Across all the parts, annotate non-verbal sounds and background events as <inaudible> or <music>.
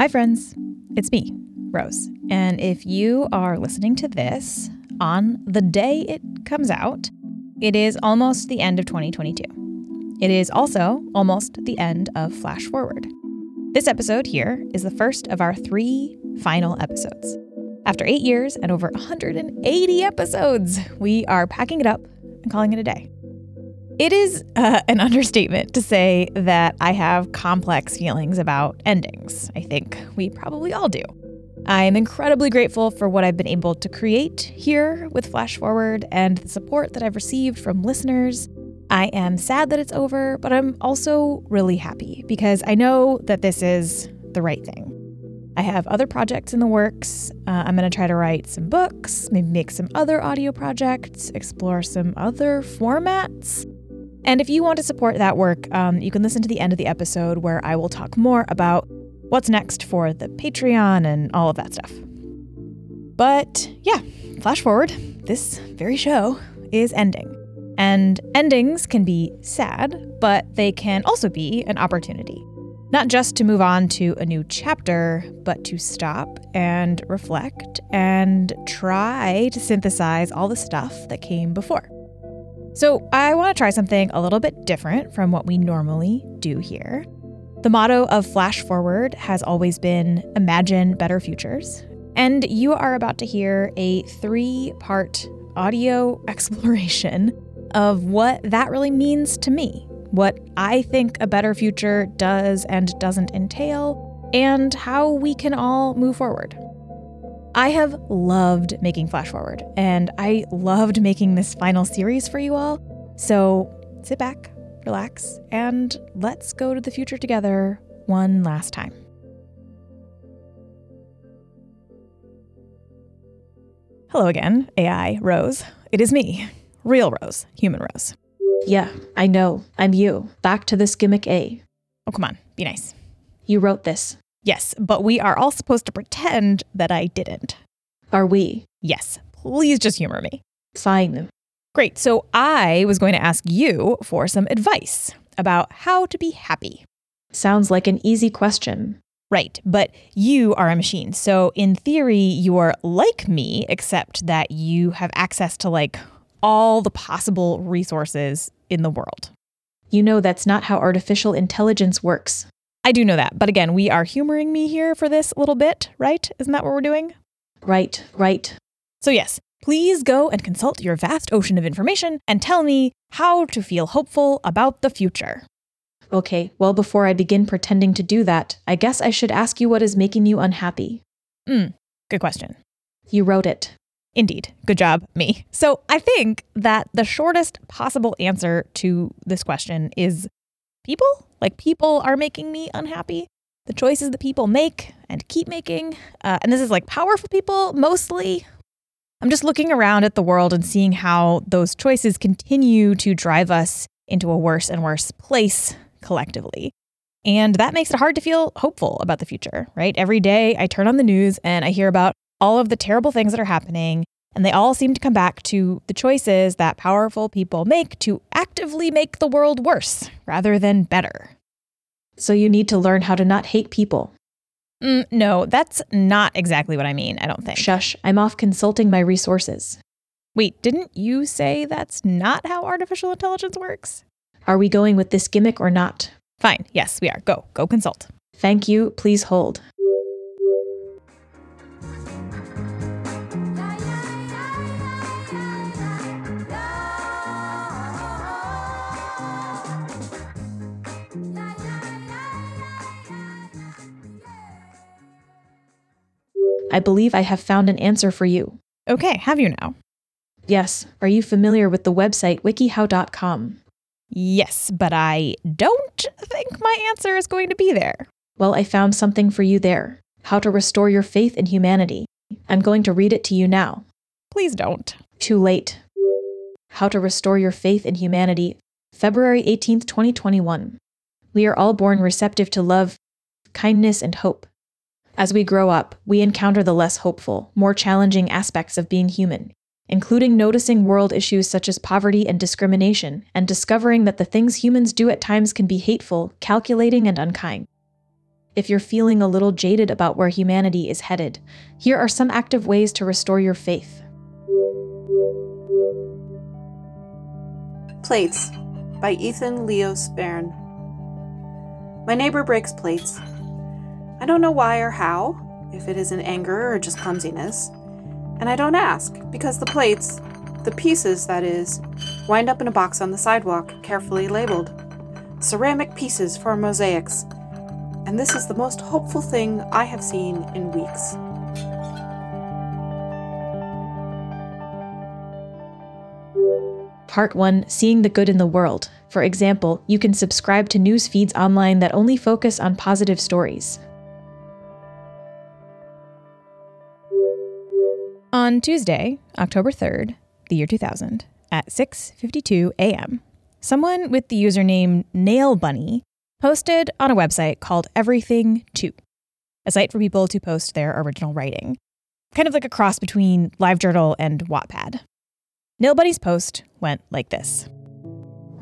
Hi, friends. It's me, Rose. And if you are listening to this on the day it comes out, it is almost the end of 2022. It is also almost the end of Flash Forward. This episode here is the first of our three final episodes. After eight years and over 180 episodes, we are packing it up and calling it a day. It is uh, an understatement to say that I have complex feelings about endings. I think we probably all do. I'm incredibly grateful for what I've been able to create here with Flash Forward and the support that I've received from listeners. I am sad that it's over, but I'm also really happy because I know that this is the right thing. I have other projects in the works. Uh, I'm going to try to write some books, maybe make some other audio projects, explore some other formats. And if you want to support that work, um, you can listen to the end of the episode where I will talk more about what's next for the Patreon and all of that stuff. But yeah, flash forward, this very show is ending. And endings can be sad, but they can also be an opportunity. Not just to move on to a new chapter, but to stop and reflect and try to synthesize all the stuff that came before. So, I want to try something a little bit different from what we normally do here. The motto of Flash Forward has always been Imagine Better Futures. And you are about to hear a three part audio <laughs> exploration of what that really means to me, what I think a better future does and doesn't entail, and how we can all move forward. I have loved making Flash Forward, and I loved making this final series for you all. So sit back, relax, and let's go to the future together one last time. Hello again, AI Rose. It is me, real Rose, human Rose. Yeah, I know. I'm you. Back to this gimmick A. Oh, come on, be nice. You wrote this. Yes, but we are all supposed to pretend that I didn't. Are we? Yes, please just humor me. Fine. Great. So I was going to ask you for some advice about how to be happy. Sounds like an easy question. Right, but you are a machine. So in theory, you're like me, except that you have access to like all the possible resources in the world. You know that's not how artificial intelligence works. I do know that. But again, we are humoring me here for this little bit, right? Isn't that what we're doing? Right, right. So, yes, please go and consult your vast ocean of information and tell me how to feel hopeful about the future. Okay, well, before I begin pretending to do that, I guess I should ask you what is making you unhappy. Hmm, good question. You wrote it. Indeed. Good job, me. So, I think that the shortest possible answer to this question is people. Like, people are making me unhappy. The choices that people make and keep making. Uh, and this is like powerful people mostly. I'm just looking around at the world and seeing how those choices continue to drive us into a worse and worse place collectively. And that makes it hard to feel hopeful about the future, right? Every day I turn on the news and I hear about all of the terrible things that are happening, and they all seem to come back to the choices that powerful people make to actively make the world worse rather than better. So you need to learn how to not hate people. Mm, no, that's not exactly what I mean, I don't think. Shush, I'm off consulting my resources. Wait, didn't you say that's not how artificial intelligence works? Are we going with this gimmick or not? Fine, yes, we are. Go, go consult. Thank you. Please hold. I believe I have found an answer for you. Okay, have you now? Yes. Are you familiar with the website wikihow.com? Yes, but I don't think my answer is going to be there. Well, I found something for you there How to Restore Your Faith in Humanity. I'm going to read it to you now. Please don't. Too late. How to Restore Your Faith in Humanity, February 18, 2021. We are all born receptive to love, kindness, and hope. As we grow up, we encounter the less hopeful, more challenging aspects of being human, including noticing world issues such as poverty and discrimination, and discovering that the things humans do at times can be hateful, calculating, and unkind. if you're feeling a little jaded about where humanity is headed, here are some active ways to restore your faith. Plates by Ethan Leo Sparn. My neighbor breaks plates. I don't know why or how, if it is in anger or just clumsiness. And I don't ask, because the plates, the pieces that is, wind up in a box on the sidewalk, carefully labeled. Ceramic pieces for mosaics. And this is the most hopeful thing I have seen in weeks. Part 1 Seeing the Good in the World. For example, you can subscribe to news feeds online that only focus on positive stories. On Tuesday, October 3rd, the year 2000, at 6:52 a.m., someone with the username Nail Bunny posted on a website called Everything 2, a site for people to post their original writing, kind of like a cross between LiveJournal and Wattpad. Nail Bunny's post went like this.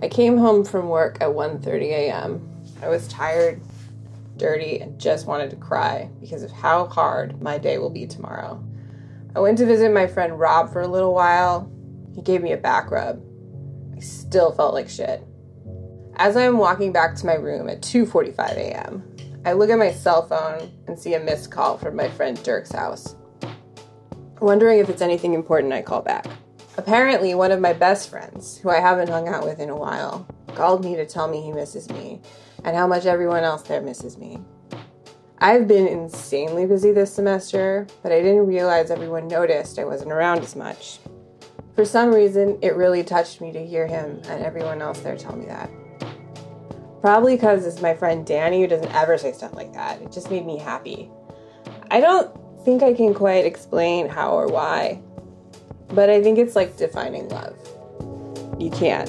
I came home from work at 1:30 a.m. I was tired, dirty, and just wanted to cry because of how hard my day will be tomorrow. I went to visit my friend Rob for a little while. He gave me a back rub. I still felt like shit. As I am walking back to my room at 2:45 a.m., I look at my cell phone and see a missed call from my friend Dirk's house. Wondering if it's anything important, I call back. Apparently, one of my best friends, who I haven't hung out with in a while, called me to tell me he misses me and how much everyone else there misses me. I've been insanely busy this semester, but I didn't realize everyone noticed I wasn't around as much. For some reason, it really touched me to hear him and everyone else there tell me that. Probably because it's my friend Danny who doesn't ever say stuff like that. It just made me happy. I don't think I can quite explain how or why, but I think it's like defining love. You can't.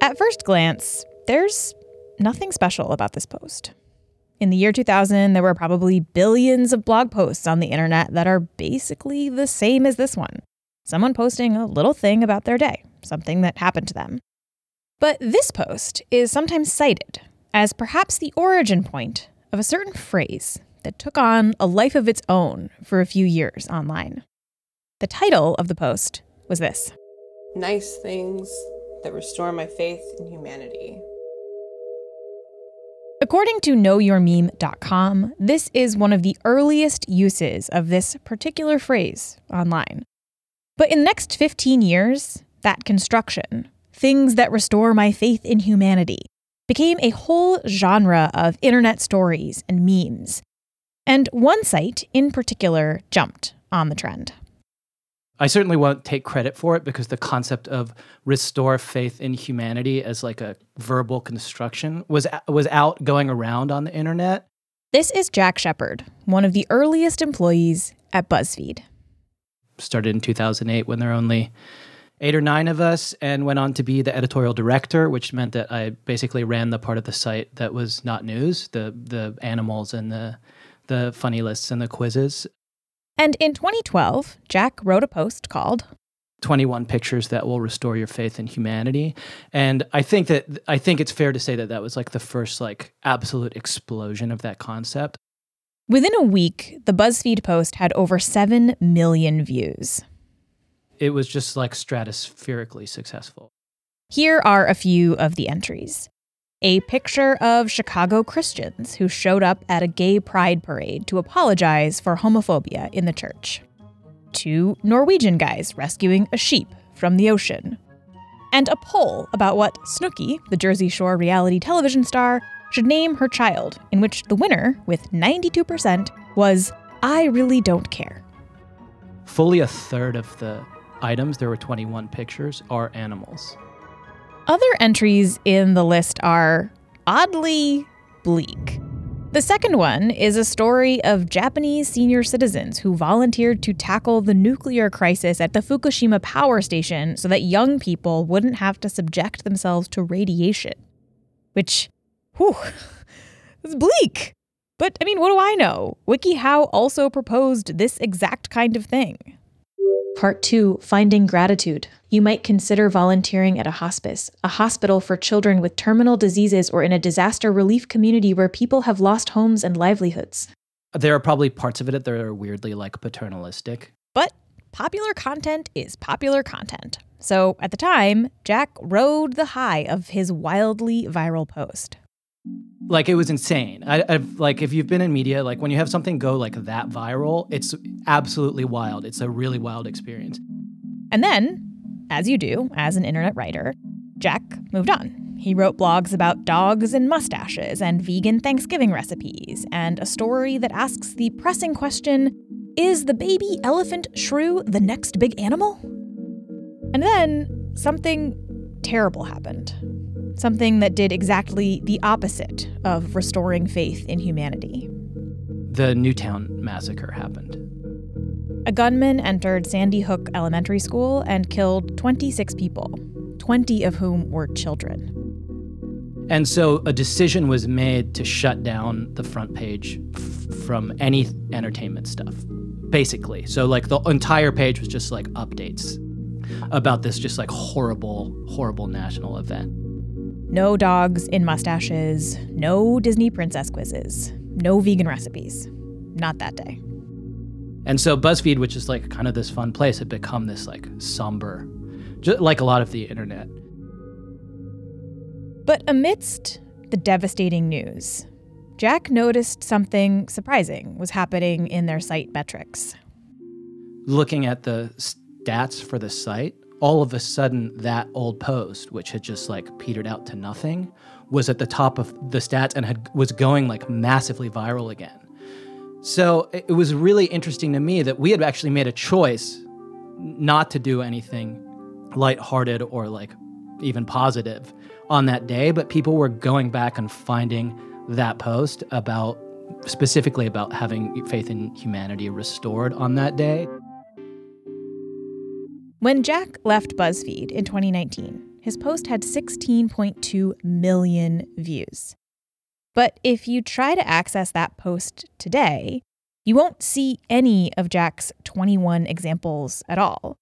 At first glance, there's nothing special about this post. In the year 2000, there were probably billions of blog posts on the internet that are basically the same as this one. Someone posting a little thing about their day, something that happened to them. But this post is sometimes cited as perhaps the origin point of a certain phrase that took on a life of its own for a few years online. The title of the post was this Nice things that restore my faith in humanity. According to knowyourmeme.com, this is one of the earliest uses of this particular phrase online. But in the next 15 years, that construction, things that restore my faith in humanity, became a whole genre of internet stories and memes. And one site in particular jumped on the trend. I certainly won't take credit for it because the concept of restore faith in humanity as like a verbal construction was was out going around on the internet. This is Jack Shepherd, one of the earliest employees at BuzzFeed. Started in 2008 when there were only eight or nine of us, and went on to be the editorial director, which meant that I basically ran the part of the site that was not news, the the animals and the the funny lists and the quizzes. And in 2012, Jack wrote a post called 21 pictures that will restore your faith in humanity. And i think that i think it's fair to say that that was like the first like absolute explosion of that concept. Within a week the buzzfeed post had over 7 million views. It was just like stratospherically successful. Here are a few of the entries a picture of Chicago Christians who showed up at a gay pride parade to apologize for homophobia in the church. Two Norwegian guys rescuing a sheep from the ocean. And a poll about what Snooki, the Jersey Shore reality television star, should name her child, in which the winner, with 92%, was I really don't care. Fully a third of the items, there were 21 pictures, are animals. Other entries in the list are oddly bleak. The second one is a story of Japanese senior citizens who volunteered to tackle the nuclear crisis at the Fukushima power station so that young people wouldn't have to subject themselves to radiation. Which, whew, <laughs> is bleak. But I mean, what do I know? WikiHow also proposed this exact kind of thing. Part 2 Finding Gratitude. You might consider volunteering at a hospice, a hospital for children with terminal diseases, or in a disaster relief community where people have lost homes and livelihoods. There are probably parts of it that are weirdly like paternalistic. But popular content is popular content. So at the time, Jack rode the high of his wildly viral post. Like it was insane. I, I've, like if you've been in media, like when you have something go like that viral, it's absolutely wild. It's a really wild experience. And then, as you do as an internet writer, Jack moved on. He wrote blogs about dogs and mustaches and vegan Thanksgiving recipes, and a story that asks the pressing question Is the baby elephant shrew the next big animal? And then something terrible happened. Something that did exactly the opposite of restoring faith in humanity. The Newtown massacre happened. A gunman entered Sandy Hook Elementary School and killed 26 people, 20 of whom were children. And so a decision was made to shut down the front page f- from any entertainment stuff, basically. So, like, the entire page was just like updates about this just like horrible, horrible national event. No dogs in mustaches, no Disney princess quizzes, no vegan recipes. Not that day. And so BuzzFeed, which is like kind of this fun place, had become this like somber, just like a lot of the internet. But amidst the devastating news, Jack noticed something surprising was happening in their site metrics. Looking at the stats for the site, all of a sudden that old post, which had just like petered out to nothing, was at the top of the stats and had was going like massively viral again. So it was really interesting to me that we had actually made a choice not to do anything lighthearted or like even positive on that day, but people were going back and finding that post about specifically about having faith in humanity restored on that day. When Jack left BuzzFeed in 2019, his post had 16.2 million views. But if you try to access that post today, you won't see any of Jack's 21 examples at all.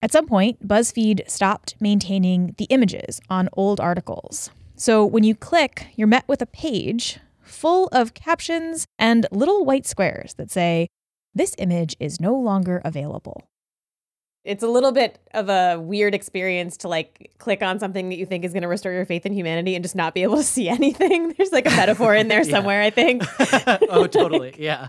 At some point, BuzzFeed stopped maintaining the images on old articles. So when you click, you're met with a page full of captions and little white squares that say, This image is no longer available. It's a little bit of a weird experience to like click on something that you think is going to restore your faith in humanity and just not be able to see <laughs> anything. There's like a <laughs> metaphor in there somewhere, I think. <laughs> oh, totally. Yeah.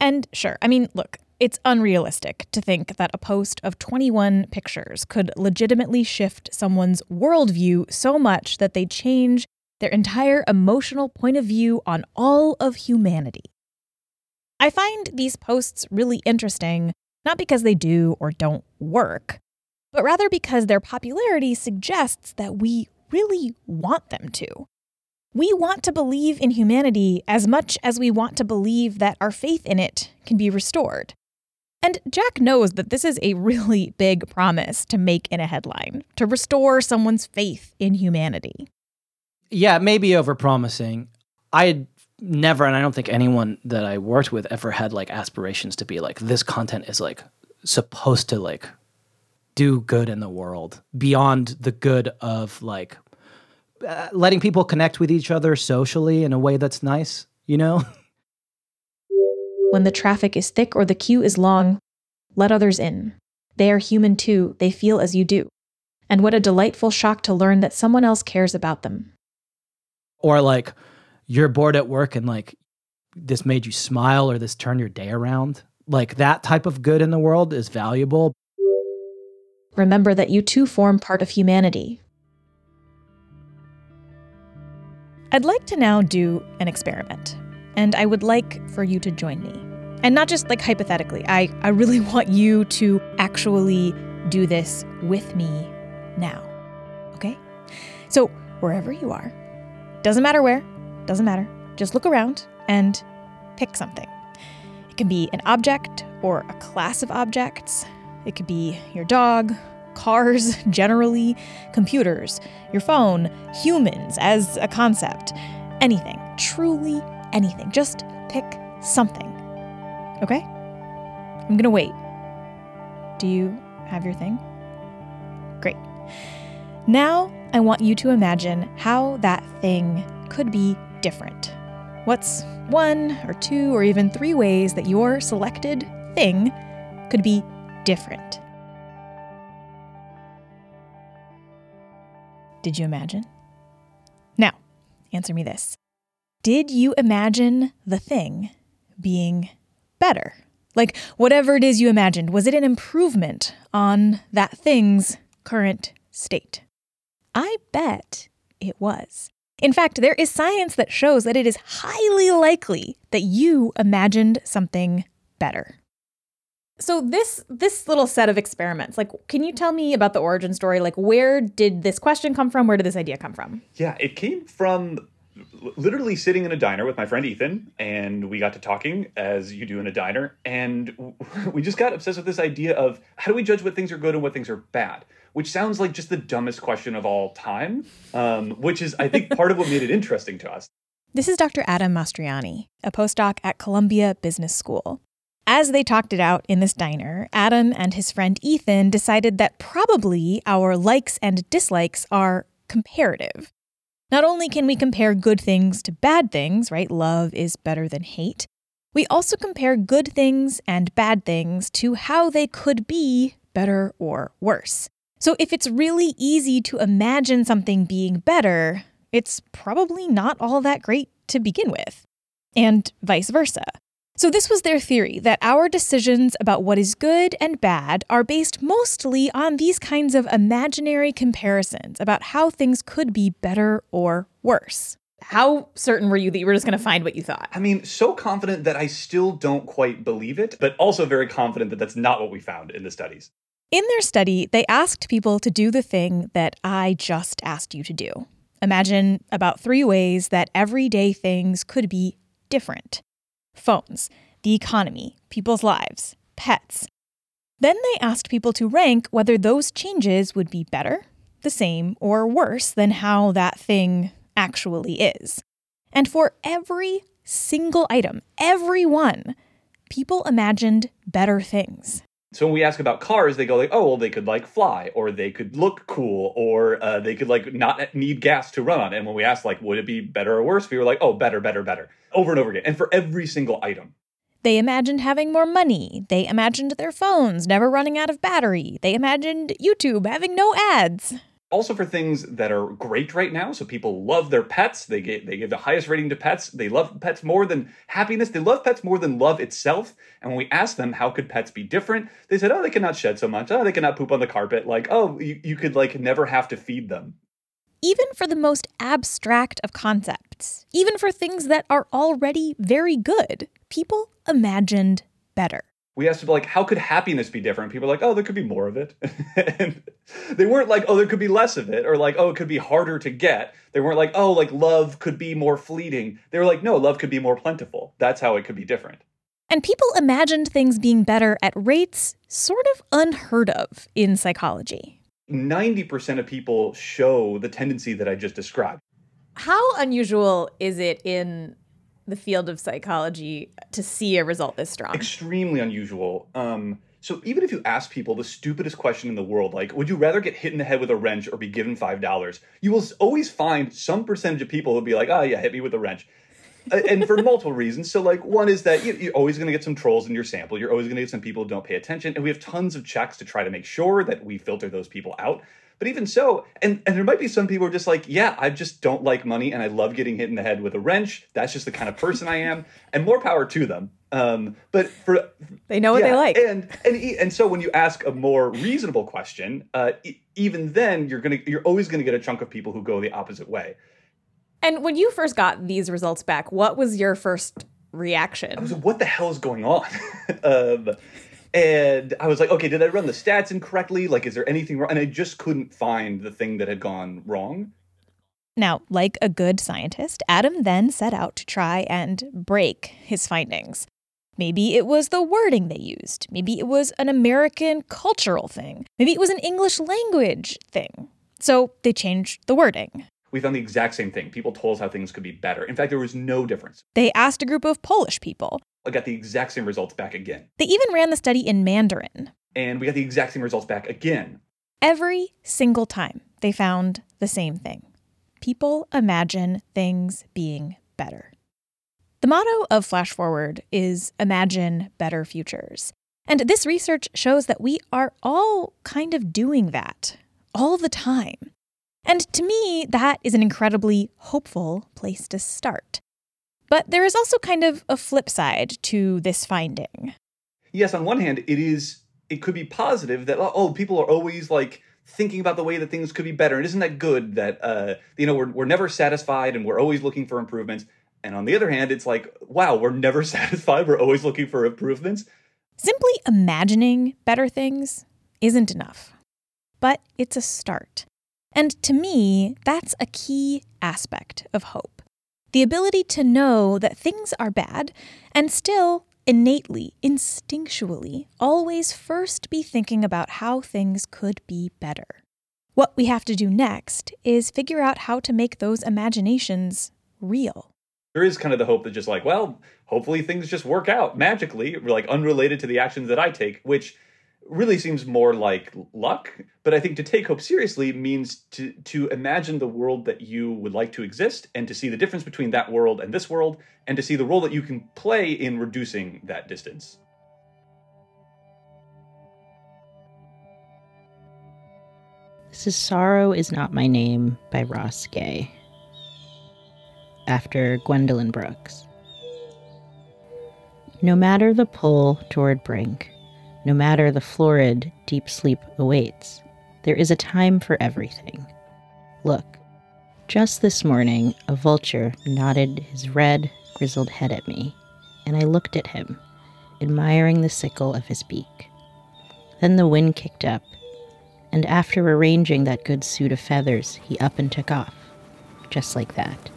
And sure, I mean, look, it's unrealistic to think that a post of 21 pictures could legitimately shift someone's worldview so much that they change their entire emotional point of view on all of humanity. I find these posts really interesting, not because they do or don't work, but rather because their popularity suggests that we really want them to. We want to believe in humanity as much as we want to believe that our faith in it can be restored. And Jack knows that this is a really <laughs> big promise to make in a headline, to restore someone's faith in humanity. Yeah, maybe overpromising. I never, and I don't think anyone that I worked with ever had like aspirations to be like, this content is like supposed to like do good in the world beyond the good of like uh, letting people connect with each other socially in a way that's nice, you know? <laughs> When the traffic is thick or the queue is long, let others in. They are human too, they feel as you do. And what a delightful shock to learn that someone else cares about them. Or like you're bored at work and like this made you smile or this turned your day around. Like that type of good in the world is valuable. Remember that you too form part of humanity. I'd like to now do an experiment and I would like for you to join me. And not just like hypothetically, I, I really <laughs> want you to actually do this with me now. Okay? So, wherever you are, doesn't matter where, doesn't matter, just look around and pick something. It can be an object or a class of objects, it could be your dog, cars <laughs> generally, computers, your phone, humans as a concept, anything, truly anything. Just pick something. Okay? I'm gonna wait. Do you have your thing? Great. Now, I want you to imagine how that thing could be different. What's one or two or even three ways that your selected thing could be different? Did you imagine? Now, answer me this Did you imagine the thing being better? Like, whatever it is you imagined, was it an improvement on that thing's current state? I bet it was. In fact, there is science that shows that it is highly likely that you imagined something better. So this this little set of experiments, like can you tell me about the origin story? Like where did this question come from? Where did this idea come from? Yeah, it came from literally sitting in a diner with my friend Ethan, and we got to talking as you do in a diner, and <laughs> we just got obsessed with this idea of how do we judge what things are good and what things are bad, which sounds like just the dumbest question of all time, um, which is I think part of what made it interesting to us. This is Dr. Adam Mastroianni, a postdoc at Columbia Business School. As they talked it out in this diner, Adam and his friend Ethan decided that probably our likes and dislikes are comparative. Not only can we compare good things to bad things, right? Love is better than hate. We also compare good things and bad things to how they could be better or worse. So if it's really easy to imagine something being better, it's probably not all that great to begin with. And vice versa. So, this was their theory that our decisions about what is good and bad are based mostly on these kinds of imaginary comparisons about how things could be better or worse. How certain were you that you were just going to find what you thought? I mean, so confident that I still don't quite believe it, but also very confident that that's not what we found in the studies. In their study, they asked people to do the thing that I just asked you to do. Imagine about three ways that everyday things could be different phones, the economy, people's lives, pets. Then they asked people to rank whether those changes would be better, the same, or worse than how that thing actually is. And for every single item, every one, people imagined better things. So when we ask about cars, they go like, "Oh, well, they could like fly, or they could look cool, or uh, they could like not need gas to run on." And when we ask like, "Would it be better or worse?" we were like, "Oh, better, better, better," over and over again, and for every single item. They imagined having more money. They imagined their phones never running out of battery. They imagined YouTube having no ads also for things that are great right now. So people love their pets. They get they give the highest rating to pets. They love pets more than happiness. They love pets more than love itself. And when we asked them how could pets be different, they said, oh, they cannot shed so much. Oh, they cannot poop on the carpet. Like, oh, you, you could like never have to feed them. Even for the most abstract of concepts, even for things that are already very good, people imagined better we asked people like how could happiness be different? People are like oh there could be more of it. <laughs> And they weren't like oh there could be less of it or like oh it could be harder to get. They weren't like oh like love could be more fleeting. They were like no love could be more plentiful. That's how it could be different. And people imagined things being better at rates sort of unheard of in psychology. 90% of people show the tendency that i just described. How unusual is it in the field of psychology to see a result this strong. Extremely unusual. Um, so even if you ask people the stupidest question in the world, like, would you rather get hit in the head with a wrench or be given five dollars? You will always find some percentage of people who'll be like, oh yeah, hit me with a wrench. and for <laughs> multiple reasons. So, like, one is that you're always going to get some trolls in your sample. You're always going to get some people who don't pay attention. And we have tons of checks to try to make sure that we filter those people out. But even so, and, and there might be some people who are just like, yeah, I just don't like money and I love getting hit in the head with a wrench. That's just the kind of person I am. And more power to them. Um, but for they know what yeah, they like, and and and so when you ask a more reasonable question, uh, even then you're gonna you're always gonna get a chunk of people who go the opposite way. And when you first got these results back, what was your first reaction? I was like, what the hell is going on? <laughs> um, and I was like, okay, did I run the stats incorrectly? Like, is there anything wrong? And I just couldn't find the thing that had gone wrong. Now, like a good scientist, Adam then set out to try and break his findings. Maybe it was the wording they used. Maybe it was an American cultural thing. Maybe it was an English language thing. So they changed the wording. We found the exact same thing. People told us how things could be better. In fact, there was no difference. They asked a group of Polish people I got the exact same results back again. They even ran the study in Mandarin. And we got the exact same results back again. every single time they found the same thing people imagine things being better. The motto of Flash Forward is Imagine Better Futures. And this research shows that we are all kind of doing that all the time. And to me, that is an incredibly hopeful place to start. But there is also kind of a flip side to this finding. Yes, on one hand, it is it could be positive that oh, people are always like thinking about the way that things could be better. And isn't that good that uh, you know we're we're never satisfied and we're always looking for improvements. And on the other hand, it's like, wow, we're never <laughs> satisfied. We're always looking for improvements. Simply imagining better things isn't enough, but it's a start. And to me, that's a key aspect of hope the ability to know that things are bad and still innately, instinctually, always first be thinking about how things could be better. What we have to do next is figure out how to make those imaginations real. There is kind of the hope that just like, well, hopefully things just work out magically, like unrelated to the actions that I take, which really seems more like luck. But I think to take hope seriously means to to imagine the world that you would like to exist and to see the difference between that world and this world and to see the role that you can play in reducing that distance. This is Sorrow is Not My Name by Ross Gay. After Gwendolyn Brooks. No matter the pull toward brink, no matter the florid, deep sleep awaits, there is a time for everything. Look, just this morning, a vulture nodded his red, grizzled head at me, and I looked at him, admiring the sickle of his beak. Then the wind kicked up, and after arranging that good suit of feathers, he up and took off, just like that.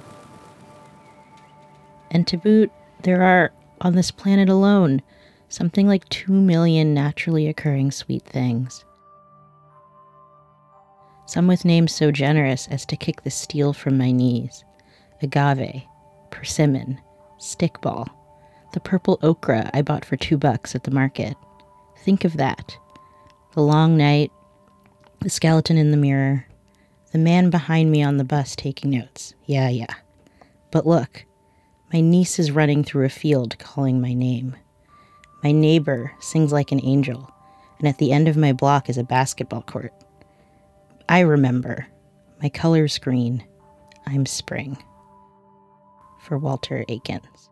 And to boot, there are, on this planet alone, something like 2 million naturally occurring sweet things. Some with names so generous as to kick the steel from my knees agave, persimmon, stickball, the purple okra I bought for two bucks at the market. Think of that. The long night, the skeleton in the mirror, the man behind me on the bus taking notes. Yeah, yeah. But look, my niece is running through a field calling my name. My neighbor sings like an angel, and at the end of my block is a basketball court. I remember. My color's green. I'm spring. For Walter Aikens.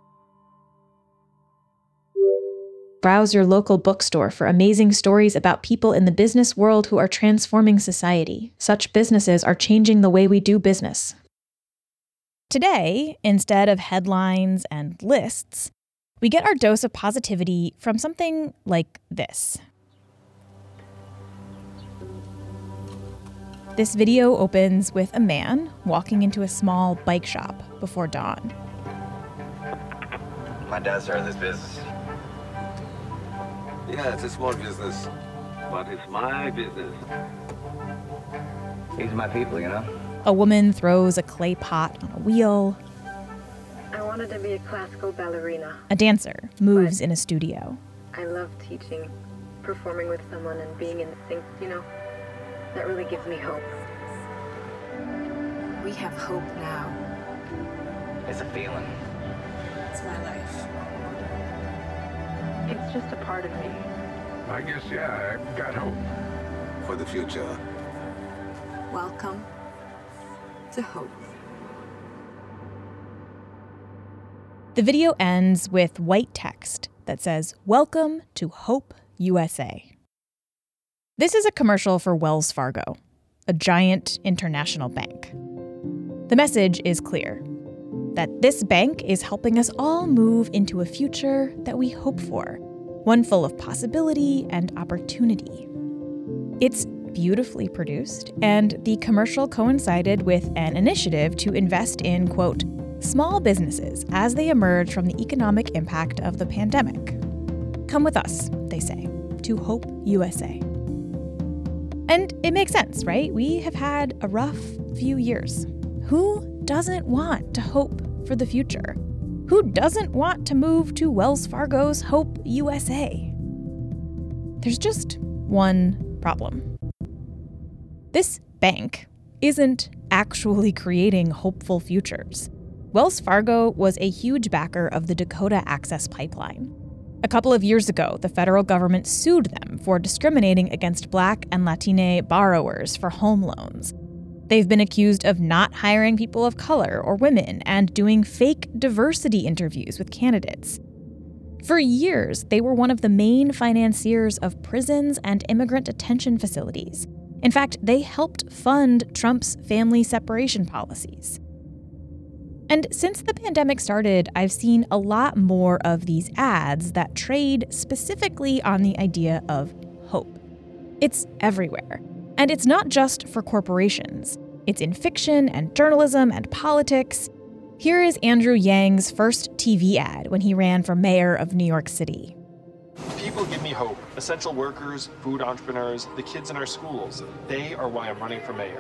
Browse your local bookstore for amazing stories about people in the business world who are transforming society. Such businesses are changing the way we do business. Today, instead of headlines and lists, we get our dose of positivity from something like this. This video opens with a man walking into a small bike shop before dawn. My dad started this business. Yeah, it's a small business, but it's my business. These are my people, you know? A woman throws a clay pot on a wheel. I wanted to be a classical ballerina. A dancer moves in a studio. I love teaching, performing with someone, and being in sync, you know? That really gives me hope. We have hope now. It's a feeling. It's my life. It's just a part of me. I guess, yeah, I've got hope. For the future. Welcome to hope. The video ends with white text that says, Welcome to Hope USA. This is a commercial for Wells Fargo, a giant international bank. The message is clear that this bank is helping us all move into a future that we hope for, one full of possibility and opportunity. It's beautifully produced, and the commercial coincided with an initiative to invest in, quote, small businesses as they emerge from the economic impact of the pandemic. Come with us, they say, to Hope USA. And it makes sense, right? We have had a rough few years. Who doesn't want to hope for the future? Who doesn't want to move to Wells Fargo's Hope USA? There's just one problem. This bank isn't actually creating hopeful futures. Wells Fargo was a huge backer of the Dakota Access Pipeline. A couple of years ago, the federal government sued them for discriminating against Black and Latine borrowers for home loans. They've been accused of not hiring people of color or women and doing fake diversity interviews with candidates. For years, they were one of the main financiers of prisons and immigrant detention facilities. In fact, they helped fund Trump's family separation policies. And since the pandemic started, I've seen a lot more of these ads that trade specifically on the idea of hope. It's everywhere. And it's not just for corporations, it's in fiction and journalism and politics. Here is Andrew Yang's first TV ad when he ran for mayor of New York City. People give me hope. Essential workers, food entrepreneurs, the kids in our schools. They are why I'm running for mayor.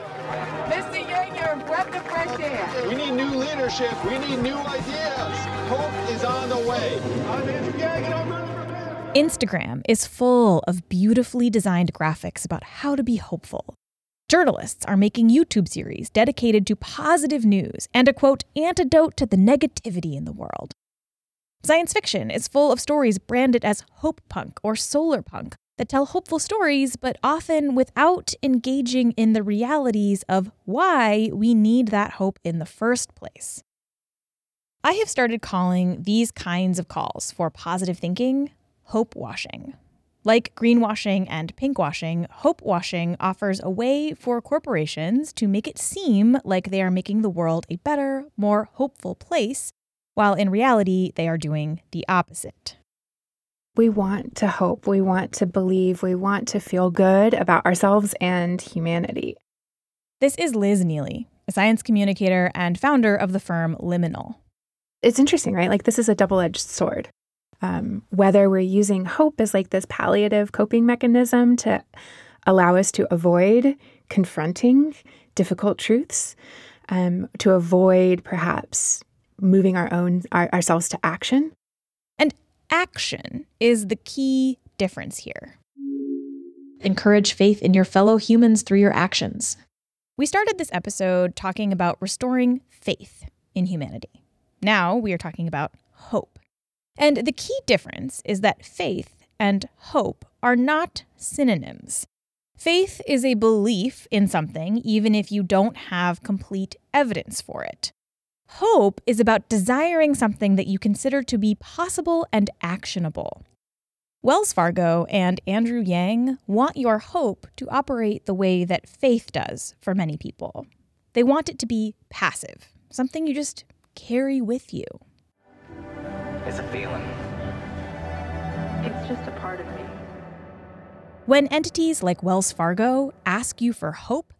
Mr. Yang, you're a breath of fresh air. We need new leadership. We need new ideas. Hope is on the way. I'm Andrew Yang and I'm running for mayor. Instagram is full of beautifully designed graphics about how to be hopeful. Journalists are making YouTube series dedicated to positive news and a quote, antidote to the negativity in the world. Science fiction is full of stories branded as hope punk or solar punk that tell hopeful stories, but often without engaging in the realities of why we need that hope in the first place. I have started calling these kinds of calls for positive thinking hope washing. Like greenwashing and pinkwashing, hope washing offers a way for corporations to make it seem like they are making the world a better, more hopeful place, while in reality, they are doing the opposite. We want to hope, we want to believe, we want to feel good about ourselves and humanity. This is Liz Neeley, a science communicator and founder of the firm Liminal. It's interesting, right? Like, this is a double edged sword um, whether we're using hope as like this palliative coping mechanism to allow us to avoid confronting difficult truths, um, to avoid perhaps moving our own our, ourselves to action. And action is the key difference here. Encourage faith in your fellow humans through your actions. We started this episode talking about restoring faith in humanity. Now we are talking about hope. And the key difference is that faith and hope are not synonyms. Faith is a belief in something, even if you don't have complete evidence for it. Hope is about desiring something that you consider to be possible and actionable. Wells Fargo and Andrew Yang want your hope to operate the way that faith does for many people. They want it to be passive, something you just carry with you. It's a feeling. It's just a part of me. When entities like Wells Fargo ask you for hope,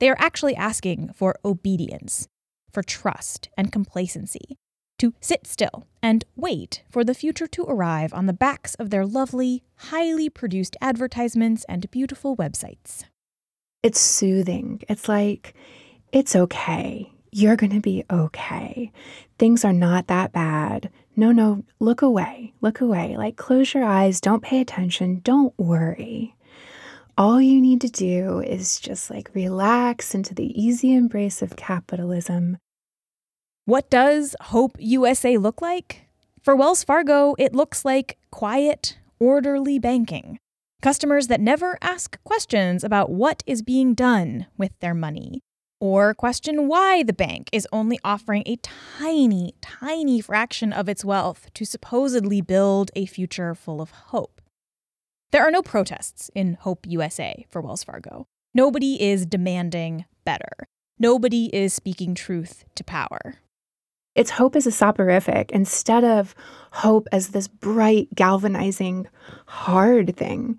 they are actually asking for obedience, for trust and complacency, to sit still and wait for the future to arrive on the backs of their lovely, highly produced advertisements and beautiful websites. It's soothing. It's like, it's okay. You're going to be okay. Things are not that bad. No, no, look away, look away. Like, close your eyes, don't pay attention, don't worry. All you need to do is just like relax into the easy embrace of capitalism. What does Hope USA look like? For Wells Fargo, it looks like quiet, orderly banking. Customers that never ask questions about what is being done with their money or question why the bank is only offering a tiny, tiny fraction of its wealth to supposedly build a future full of hope. There are no protests in Hope USA for Wells Fargo. Nobody is demanding better. Nobody is speaking truth to power. It's hope as a soporific instead of hope as this bright, galvanizing, hard thing.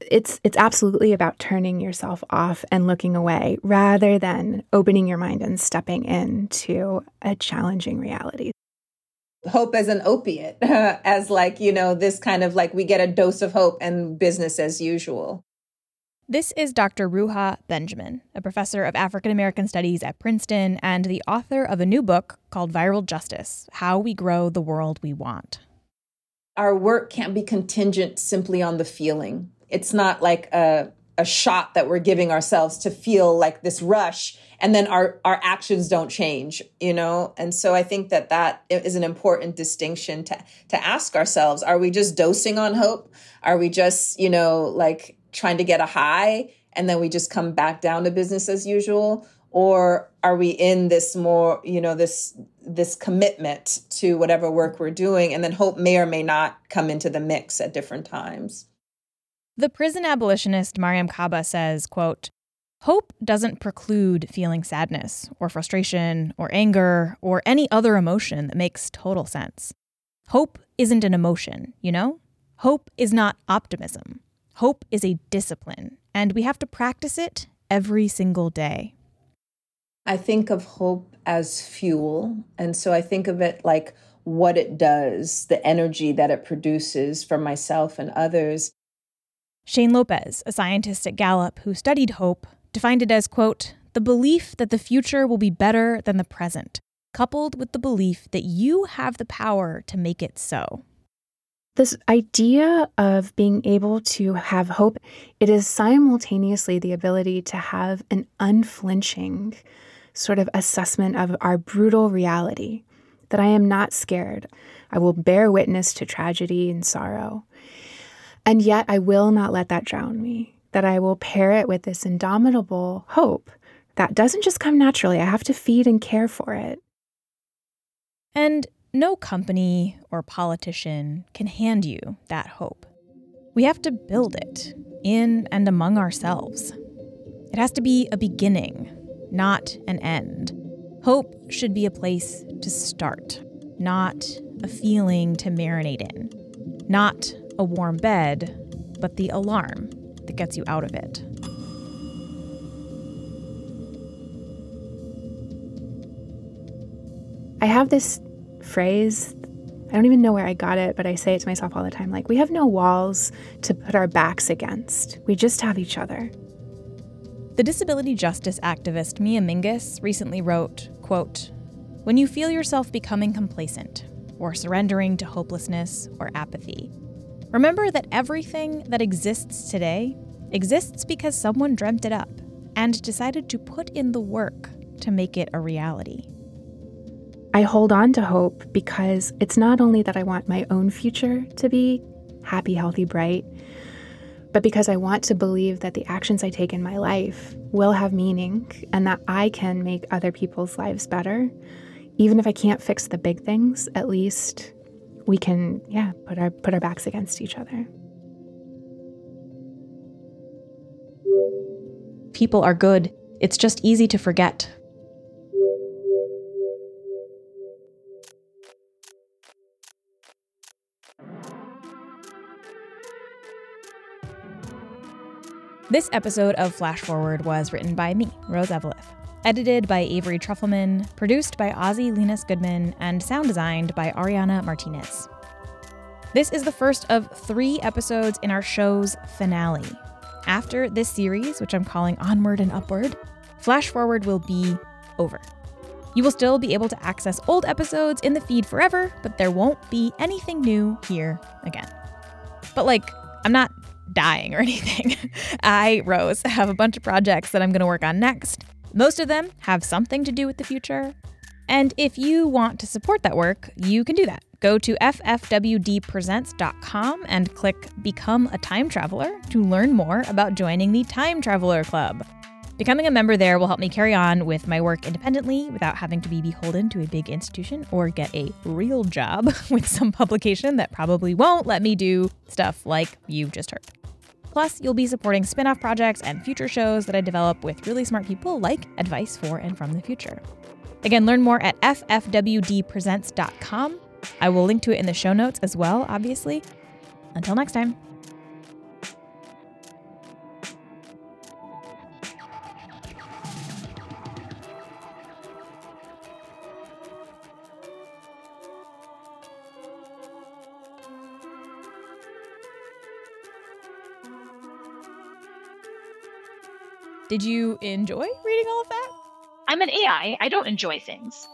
It's it's absolutely about turning yourself off and looking away rather than opening your mind and stepping into a challenging reality. Hope as an opiate <laughs> as like you know this kind of like we get a dose of hope and business as usual this is Dr. Ruha Benjamin, a professor of African American Studies at Princeton and the author of a new book called Viral Justice How We Grow the World We Want. Our work can't be contingent simply on the feeling it's not like a a shot that we're giving ourselves to feel like this rush and then our our actions don't change you know and so i think that that is an important distinction to to ask ourselves are we just dosing on hope are we just you know like trying to get a high and then we just come back down to business as usual? Or are we in this more you know this this commitment to whatever work we're doing and then hope may or may not come into the mix at different times? The prison abolitionist mariame kaba says quote hope doesn't preclude feeling sadness or frustration or anger or any other emotion that makes total sense. Hope isn't an emotion you know? Hope is not optimism hope is a discipline and we have to practice it every single day I think of hope as fuel. And so I think of it like what it does, the energy that it produces for myself and others. Shane Lopez, a scientist at Gallup who studied hope, defined it as, quote, the belief that the future will be better than the present, coupled with the belief that you have the power to make it so. This idea of being able to have hope, it is simultaneously the ability to have an unflinching sort of assessment of our brutal reality that I am not scared. I will bear witness to tragedy and sorrow. And yet I will not let that drown me, that I will pair it with this indomitable hope that doesn't just come naturally. I have to feed and care for it. And no company or politician can hand you that hope. We have to build it in and among ourselves. It has to be a beginning, not an end. Hope should be a place to start, not a feeling to marinate in, not a warm bed, but the alarm that gets you out of it. I have this phrase. I don't even know where I got it, but I say it to myself all the time. Like, we have no walls to put our backs against. We just have each other. The disability justice activist Mia Mingus recently wrote, quote, When you feel yourself becoming complacent or surrendering to hopelessness or apathy, remember that everything that exists today exists because someone dreamt it up and decided to put in the work to make it a reality. I hold on to hope because it's not only that I want my own future to be happy, healthy, bright, but because I want to believe that the actions I take in my life will have meaning and that I can make other people's lives better. Even if I can't fix the big things, at least we can, yeah, put our put our backs against each other. People are good. It's just easy to forget. This episode of Flash Forward was written by me, Rose Eveleth, edited by Avery Trufelman, produced by Ozzy Llinas Goodman, and sound designed by Ariana Martinez. This is the first of three episodes in our show's finale. After this series, which I'm calling Onward and Upward, Flash Forward will be over. You will still be able to access old episodes in the feed forever, but there won't be anything new here again. But, like, I'm not dying or <laughs> anything. I, Rose, have a bunch of projects that I'm going to work on next. Most of them have something to do with the future. And if you want to support that work, you can do that. Go to ffwdpresents.com and click Become a Time Traveler to learn more about joining the Time Traveler Club. Becoming a member there will help me carry on with my work independently without having to be beholden to a big institution or get a real job <laughs> with some publication that probably won't let me do stuff like you just heard. Plus, you'll be supporting spin off projects and future shows that I develop with really smart people like Advice for and from the Future. Again, learn more at ffwdpresents.com. I will link to it in the show notes as well, obviously. Until next time. Did you enjoy reading all of that? I'm an AI. I don't enjoy things.